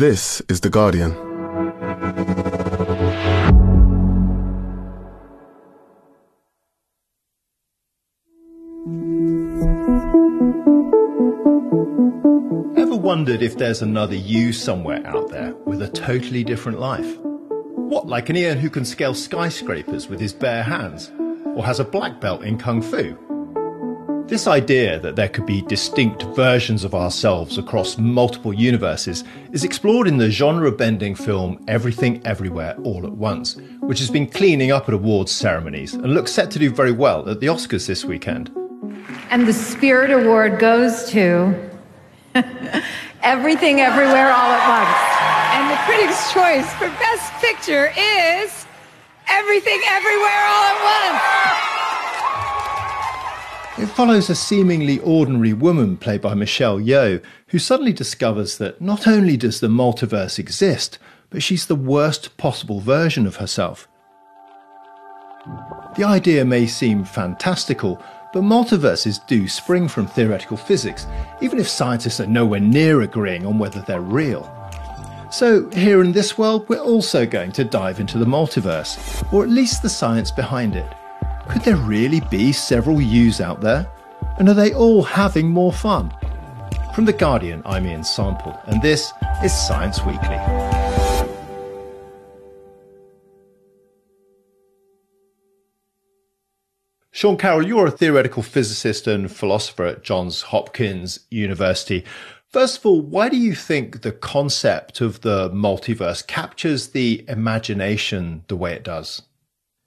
This is The Guardian. Ever wondered if there's another you somewhere out there with a totally different life? What, like an Ian who can scale skyscrapers with his bare hands? Or has a black belt in Kung Fu? This idea that there could be distinct versions of ourselves across multiple universes is explored in the genre bending film Everything Everywhere All at Once, which has been cleaning up at awards ceremonies and looks set to do very well at the Oscars this weekend. And the Spirit Award goes to Everything Everywhere All at Once. And the Critics' Choice for Best Picture is Everything Everywhere All at It follows a seemingly ordinary woman played by Michelle Yeoh who suddenly discovers that not only does the multiverse exist, but she's the worst possible version of herself. The idea may seem fantastical, but multiverses do spring from theoretical physics, even if scientists are nowhere near agreeing on whether they're real. So, here in this world, we're also going to dive into the multiverse, or at least the science behind it. Could there really be several yous out there? And are they all having more fun? From The Guardian, I'm Ian Sample, and this is Science Weekly. Sean Carroll, you're a theoretical physicist and philosopher at Johns Hopkins University. First of all, why do you think the concept of the multiverse captures the imagination the way it does?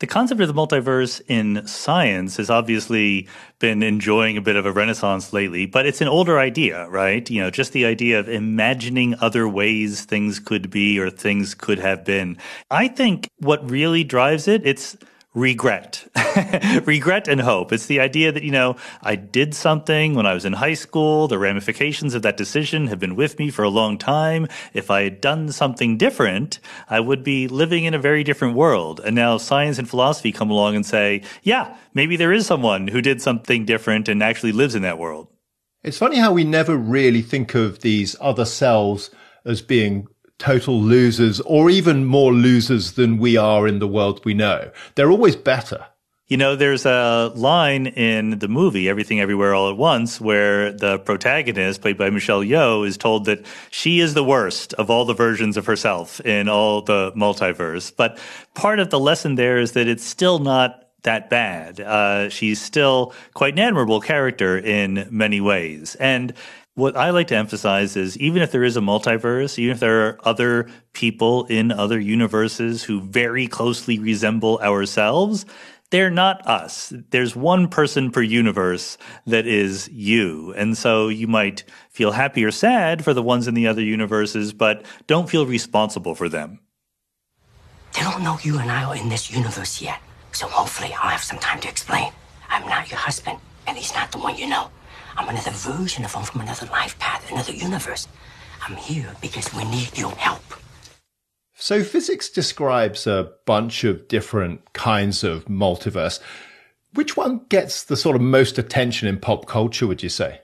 The concept of the multiverse in science has obviously been enjoying a bit of a renaissance lately, but it's an older idea, right? You know, just the idea of imagining other ways things could be or things could have been. I think what really drives it, it's regret. regret and hope. It's the idea that, you know, I did something when I was in high school. The ramifications of that decision have been with me for a long time. If I had done something different, I would be living in a very different world. And now science and philosophy come along and say, yeah, maybe there is someone who did something different and actually lives in that world. It's funny how we never really think of these other selves as being total losers or even more losers than we are in the world we know. They're always better. You know, there's a line in the movie Everything Everywhere All at Once where the protagonist, played by Michelle Yeoh, is told that she is the worst of all the versions of herself in all the multiverse. But part of the lesson there is that it's still not that bad. Uh, she's still quite an admirable character in many ways. And what I like to emphasize is even if there is a multiverse, even if there are other people in other universes who very closely resemble ourselves, they're not us. There's one person per universe that is you. And so you might feel happy or sad for the ones in the other universes, but don't feel responsible for them. They don't know you and I are in this universe yet. So hopefully I'll have some time to explain. I'm not your husband, and he's not the one you know. I'm another version of him from another life path, another universe. I'm here because we need your help. So, physics describes a bunch of different kinds of multiverse. Which one gets the sort of most attention in pop culture, would you say?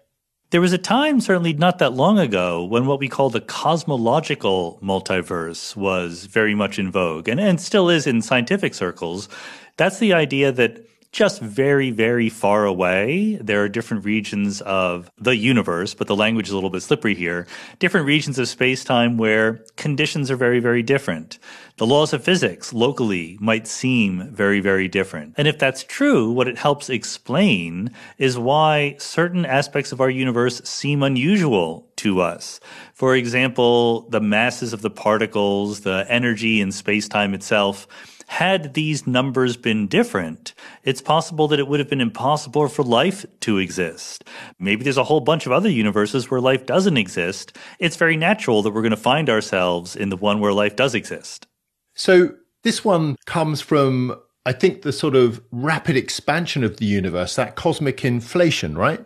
There was a time, certainly not that long ago, when what we call the cosmological multiverse was very much in vogue and, and still is in scientific circles. That's the idea that just very, very far away. There are different regions of the universe, but the language is a little bit slippery here. Different regions of space time where conditions are very, very different. The laws of physics locally might seem very, very different. And if that's true, what it helps explain is why certain aspects of our universe seem unusual to us. For example, the masses of the particles, the energy in space time itself had these numbers been different, it's possible that it would have been impossible for life to exist. Maybe there's a whole bunch of other universes where life doesn't exist. It's very natural that we're going to find ourselves in the one where life does exist. So this one comes from, I think, the sort of rapid expansion of the universe, that cosmic inflation, right?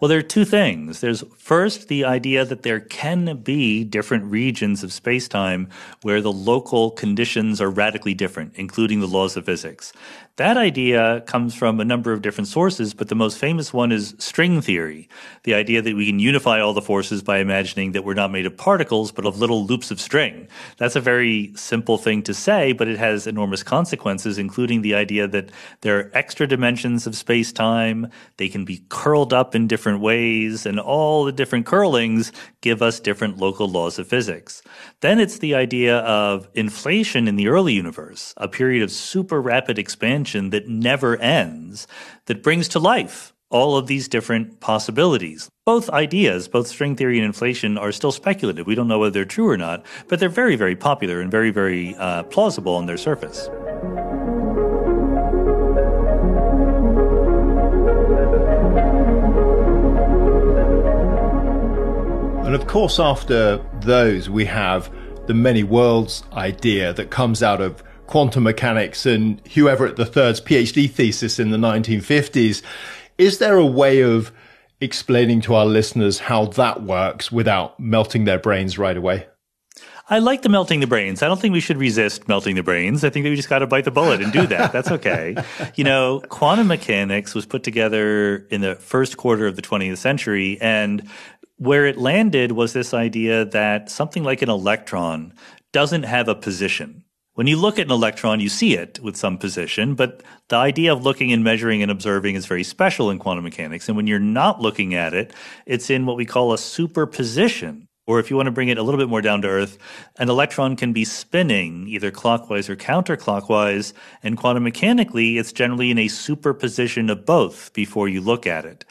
Well, there are two things. There's first the idea that there can be different regions of spacetime where the local conditions are radically different, including the laws of physics. That idea comes from a number of different sources, but the most famous one is string theory. The idea that we can unify all the forces by imagining that we're not made of particles, but of little loops of string. That's a very simple thing to say, but it has enormous consequences, including the idea that there are extra dimensions of space time. They can be curled up in different ways, and all the different curlings give us different local laws of physics. Then it's the idea of inflation in the early universe, a period of super rapid expansion expansion that never ends that brings to life all of these different possibilities. Both ideas, both string theory and inflation, are still speculative. We don't know whether they're true or not, but they're very, very popular and very, very uh, plausible on their surface. And of course, after those, we have the many worlds idea that comes out of quantum mechanics and Hugh Everett III's PhD thesis in the 1950s. Is there a way of explaining to our listeners how that works without melting their brains right away? I like the melting the brains. I don't think we should resist melting the brains. I think that we just got to bite the bullet and do that. That's okay. you know, quantum mechanics was put together in the first quarter of the 20th century and where it landed was this idea that something like an electron doesn't have a position. When you look at an electron, you see it with some position, but the idea of looking and measuring and observing is very special in quantum mechanics. And when you're not looking at it, it's in what we call a superposition. Or if you want to bring it a little bit more down to earth, an electron can be spinning either clockwise or counterclockwise. And quantum mechanically, it's generally in a superposition of both before you look at it.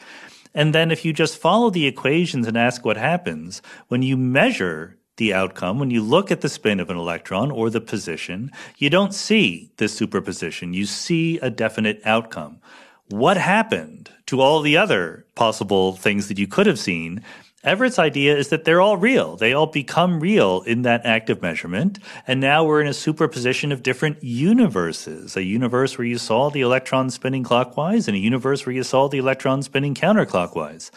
And then if you just follow the equations and ask what happens, when you measure the outcome, when you look at the spin of an electron or the position, you don't see this superposition. You see a definite outcome. What happened to all the other possible things that you could have seen? Everett's idea is that they're all real. They all become real in that act of measurement. And now we're in a superposition of different universes. A universe where you saw the electron spinning clockwise and a universe where you saw the electron spinning counterclockwise.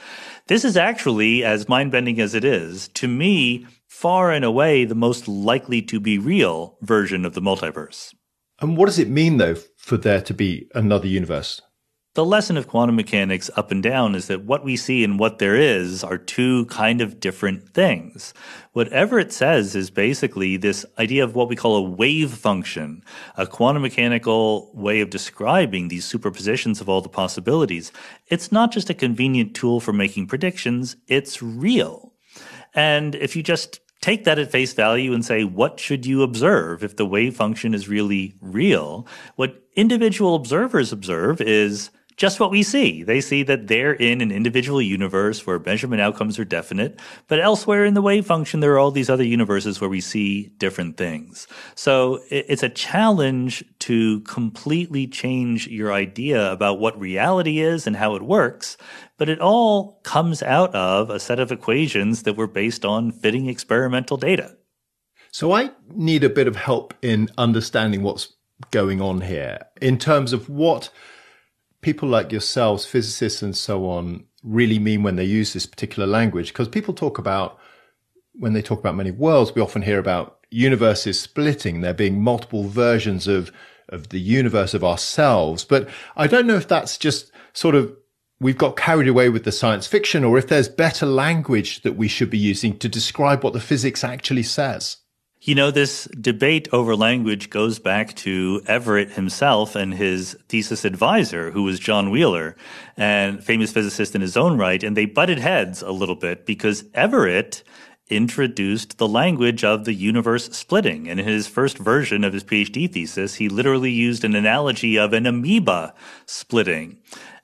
This is actually, as mind bending as it is, to me, far and away the most likely to be real version of the multiverse. And what does it mean, though, for there to be another universe? The lesson of quantum mechanics up and down is that what we see and what there is are two kind of different things. Whatever it says is basically this idea of what we call a wave function, a quantum mechanical way of describing these superpositions of all the possibilities. It's not just a convenient tool for making predictions, it's real. And if you just take that at face value and say, what should you observe if the wave function is really real? What individual observers observe is just what we see. They see that they're in an individual universe where measurement outcomes are definite, but elsewhere in the wave function, there are all these other universes where we see different things. So it's a challenge to completely change your idea about what reality is and how it works, but it all comes out of a set of equations that were based on fitting experimental data. So I need a bit of help in understanding what's going on here in terms of what people like yourselves, physicists and so on, really mean when they use this particular language? Because people talk about, when they talk about many worlds, we often hear about universes splitting, there being multiple versions of, of the universe of ourselves. But I don't know if that's just sort of we've got carried away with the science fiction or if there's better language that we should be using to describe what the physics actually says. You know, this debate over language goes back to Everett himself and his thesis advisor, who was John Wheeler, and famous physicist in his own right. And they butted heads a little bit because Everett introduced the language of the universe splitting. And in his first version of his PhD thesis, he literally used an analogy of an amoeba splitting.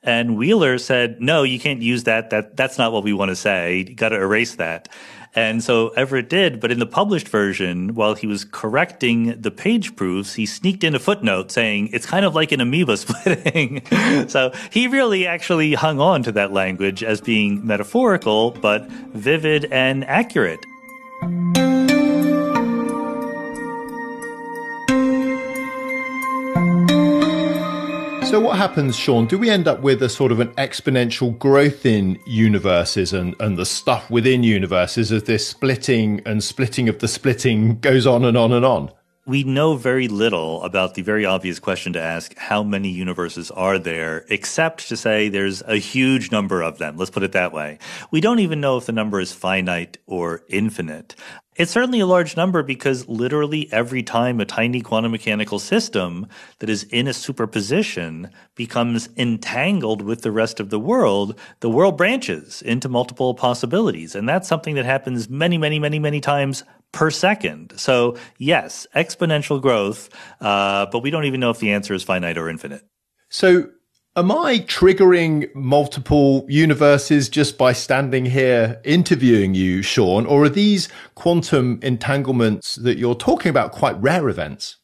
And Wheeler said, no, you can't use that. That, that's not what we want to say. You got to erase that. And so Everett did, but in the published version, while he was correcting the page proofs, he sneaked in a footnote saying it's kind of like an amoeba splitting. so he really actually hung on to that language as being metaphorical, but vivid and accurate. So, what happens, Sean? Do we end up with a sort of an exponential growth in universes and, and the stuff within universes as this splitting and splitting of the splitting goes on and on and on? We know very little about the very obvious question to ask how many universes are there, except to say there's a huge number of them. Let's put it that way. We don't even know if the number is finite or infinite. It's certainly a large number because literally every time a tiny quantum mechanical system that is in a superposition becomes entangled with the rest of the world, the world branches into multiple possibilities. And that's something that happens many, many, many, many times per second. So yes, exponential growth, uh, but we don't even know if the answer is finite or infinite. So Am I triggering multiple universes just by standing here interviewing you, Sean? Or are these quantum entanglements that you're talking about quite rare events?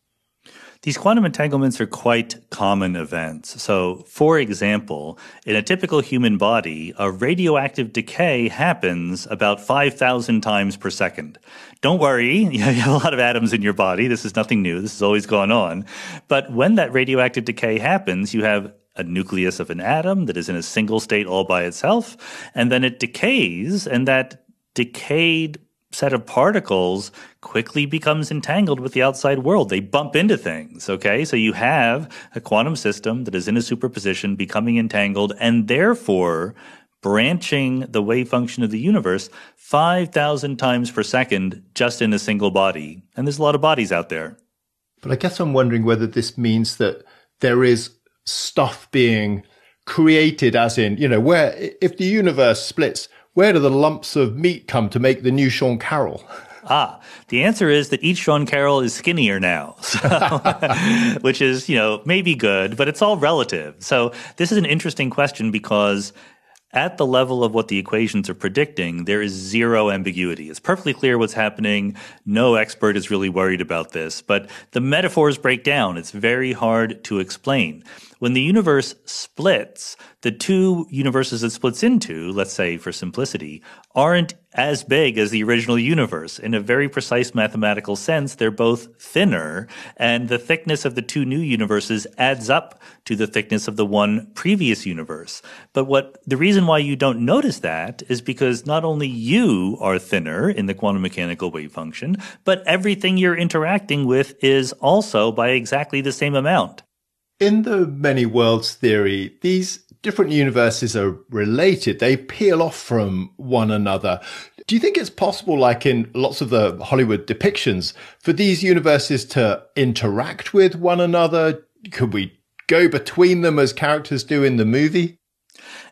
These quantum entanglements are quite common events. So, for example, in a typical human body, a radioactive decay happens about 5,000 times per second. Don't worry, you have a lot of atoms in your body. This is nothing new. This has always gone on. But when that radioactive decay happens, you have a nucleus of an atom that is in a single state all by itself, and then it decays, and that decayed set of particles quickly becomes entangled with the outside world. They bump into things, okay? So you have a quantum system that is in a superposition becoming entangled and therefore branching the wave function of the universe 5,000 times per second just in a single body. And there's a lot of bodies out there. But I guess I'm wondering whether this means that there is stuff being created as in, you know, where, if the universe splits, where do the lumps of meat come to make the new Sean Carroll? Ah, the answer is that each Sean Carroll is skinnier now, so, which is, you know, maybe good, but it's all relative. So this is an interesting question because at the level of what the equations are predicting, there is zero ambiguity. It's perfectly clear what's happening. No expert is really worried about this, but the metaphors break down. It's very hard to explain. When the universe splits, the two universes it splits into, let's say for simplicity, aren't as big as the original universe. In a very precise mathematical sense, they're both thinner, and the thickness of the two new universes adds up to the thickness of the one previous universe. But what the reason why you don't notice that is because not only you are thinner in the quantum mechanical wave function, but everything you're interacting with is also by exactly the same amount. In the many worlds theory, these different universes are related. They peel off from one another. Do you think it's possible, like in lots of the Hollywood depictions, for these universes to interact with one another? Could we go between them as characters do in the movie?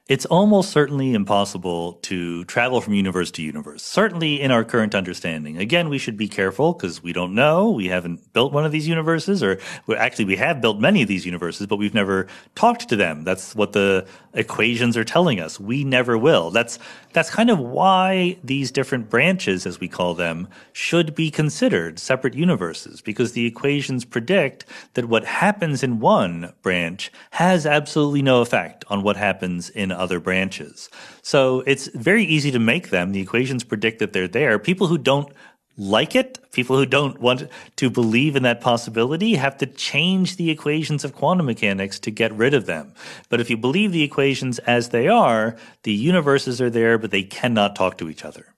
It's almost certainly impossible to travel from universe to universe, certainly in our current understanding. Again, we should be careful because we don't know. We haven't built one of these universes, or actually, we have built many of these universes, but we've never talked to them. That's what the equations are telling us. We never will. That's, that's kind of why these different branches, as we call them, should be considered separate universes, because the equations predict that what happens in one branch has absolutely no effect on what happens in other branches. So it's very easy to make them. The equations predict that they're there. People who don't like it, people who don't want to believe in that possibility have to change the equations of quantum mechanics to get rid of them. But if you believe the equations as they are, the universes are there, but they cannot talk to each other.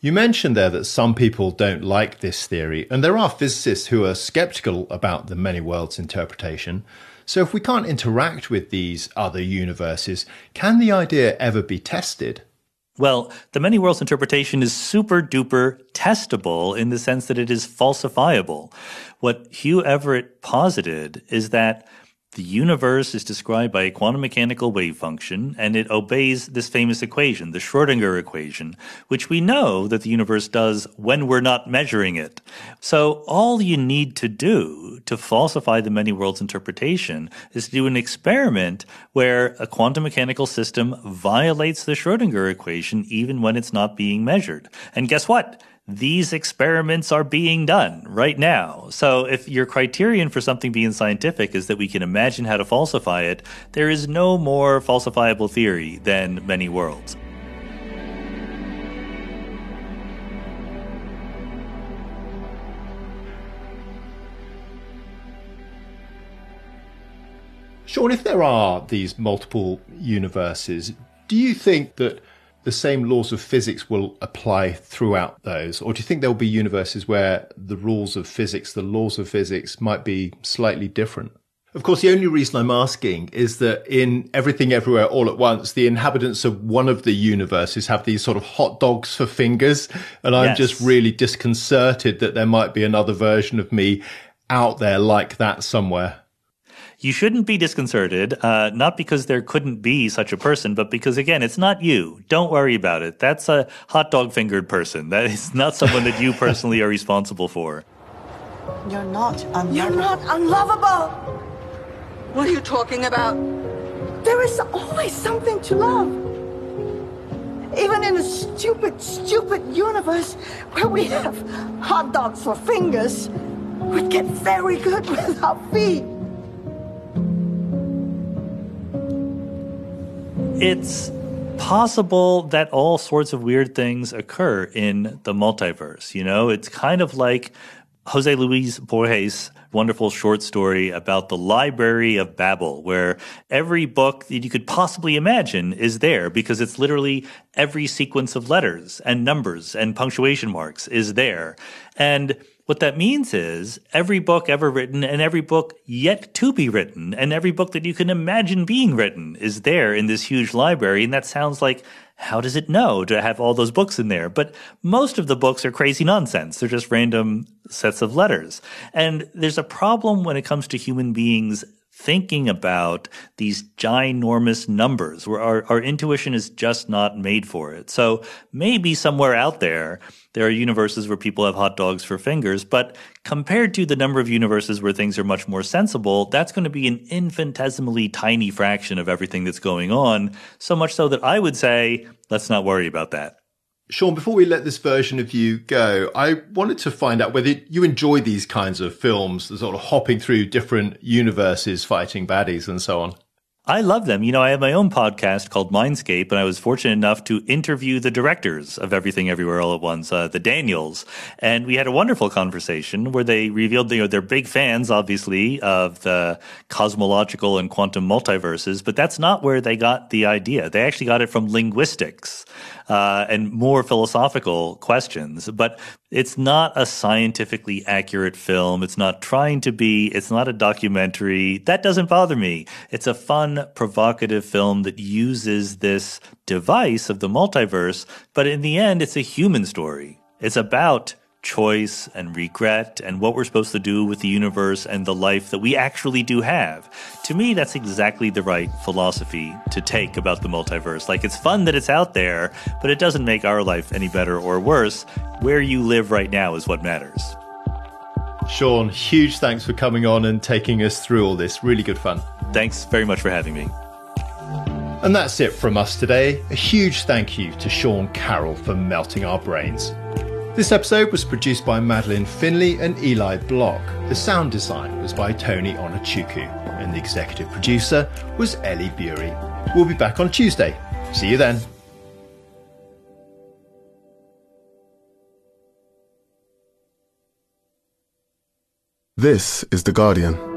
You mentioned there that some people don't like this theory, and there are physicists who are skeptical about the many worlds interpretation. So, if we can't interact with these other universes, can the idea ever be tested? Well, the many worlds interpretation is super duper testable in the sense that it is falsifiable. What Hugh Everett posited is that the universe is described by a quantum mechanical wave function, and it obeys this famous equation, the Schrodinger equation, which we know that the universe does when we're not measuring it. So all you need to do to falsify the many worlds interpretation is to do an experiment where a quantum mechanical system violates the Schrodinger equation even when it's not being measured. And guess what? These experiments are being done right now. So if your criterion for something being scientific is that we can imagine how to falsify it, there is no more falsifiable theory than many worlds. Sean, if there are these multiple universes, do you think that the same laws of physics will apply throughout those? Or do you think there'll be universes where the rules of physics, the laws of physics might be slightly different? Of course, the only reason I'm asking is that in Everything Everywhere All at Once, the inhabitants of one of the universes have these sort of hot dogs for fingers. And I'm yes. just really disconcerted that there might be another version of me out there like that somewhere. You shouldn't be disconcerted, uh, not because there couldn't be such a person, but because, again, it's not you. Don't worry about it. That's a hot dog fingered person. That is not someone that you personally are responsible for. You're not unlovable. You're not unlovable. What are you talking about? There is always something to love. Even in a stupid, stupid universe where we have hot dogs for fingers, we get very good with our feet. It's possible that all sorts of weird things occur in the multiverse. You know, it's kind of like Jose Luis Borges' wonderful short story about the Library of Babel, where every book that you could possibly imagine is there because it's literally every sequence of letters and numbers and punctuation marks is there. And what that means is every book ever written and every book yet to be written and every book that you can imagine being written is there in this huge library. And that sounds like, how does it know to have all those books in there? But most of the books are crazy nonsense. They're just random sets of letters. And there's a problem when it comes to human beings thinking about these ginormous numbers where our, our intuition is just not made for it. So maybe somewhere out there, there are universes where people have hot dogs for fingers, but compared to the number of universes where things are much more sensible, that's going to be an infinitesimally tiny fraction of everything that's going on. So much so that I would say, let's not worry about that. Sean, before we let this version of you go, I wanted to find out whether you enjoy these kinds of films, the sort of hopping through different universes, fighting baddies, and so on. I love them. You know, I have my own podcast called Mindscape, and I was fortunate enough to interview the directors of Everything Everywhere All at Once, uh, the Daniels. And we had a wonderful conversation where they revealed, you know, they're big fans, obviously, of the cosmological and quantum multiverses, but that's not where they got the idea. They actually got it from linguistics uh, and more philosophical questions. But it's not a scientifically accurate film. It's not trying to be. It's not a documentary. That doesn't bother me. It's a fun, provocative film that uses this device of the multiverse. But in the end, it's a human story. It's about choice and regret and what we're supposed to do with the universe and the life that we actually do have. To me, that's exactly the right philosophy to take about the multiverse. Like, it's fun that it's out there, but it doesn't make our life any better or worse. Where you live right now is what matters. Sean, huge thanks for coming on and taking us through all this. Really good fun. Thanks very much for having me. And that's it from us today. A huge thank you to Sean Carroll for melting our brains. This episode was produced by Madeleine Finlay and Eli Block. The sound design was by Tony Onuchukwu, and the executive producer was Ellie Bury. We'll be back on Tuesday. See you then. This is The Guardian.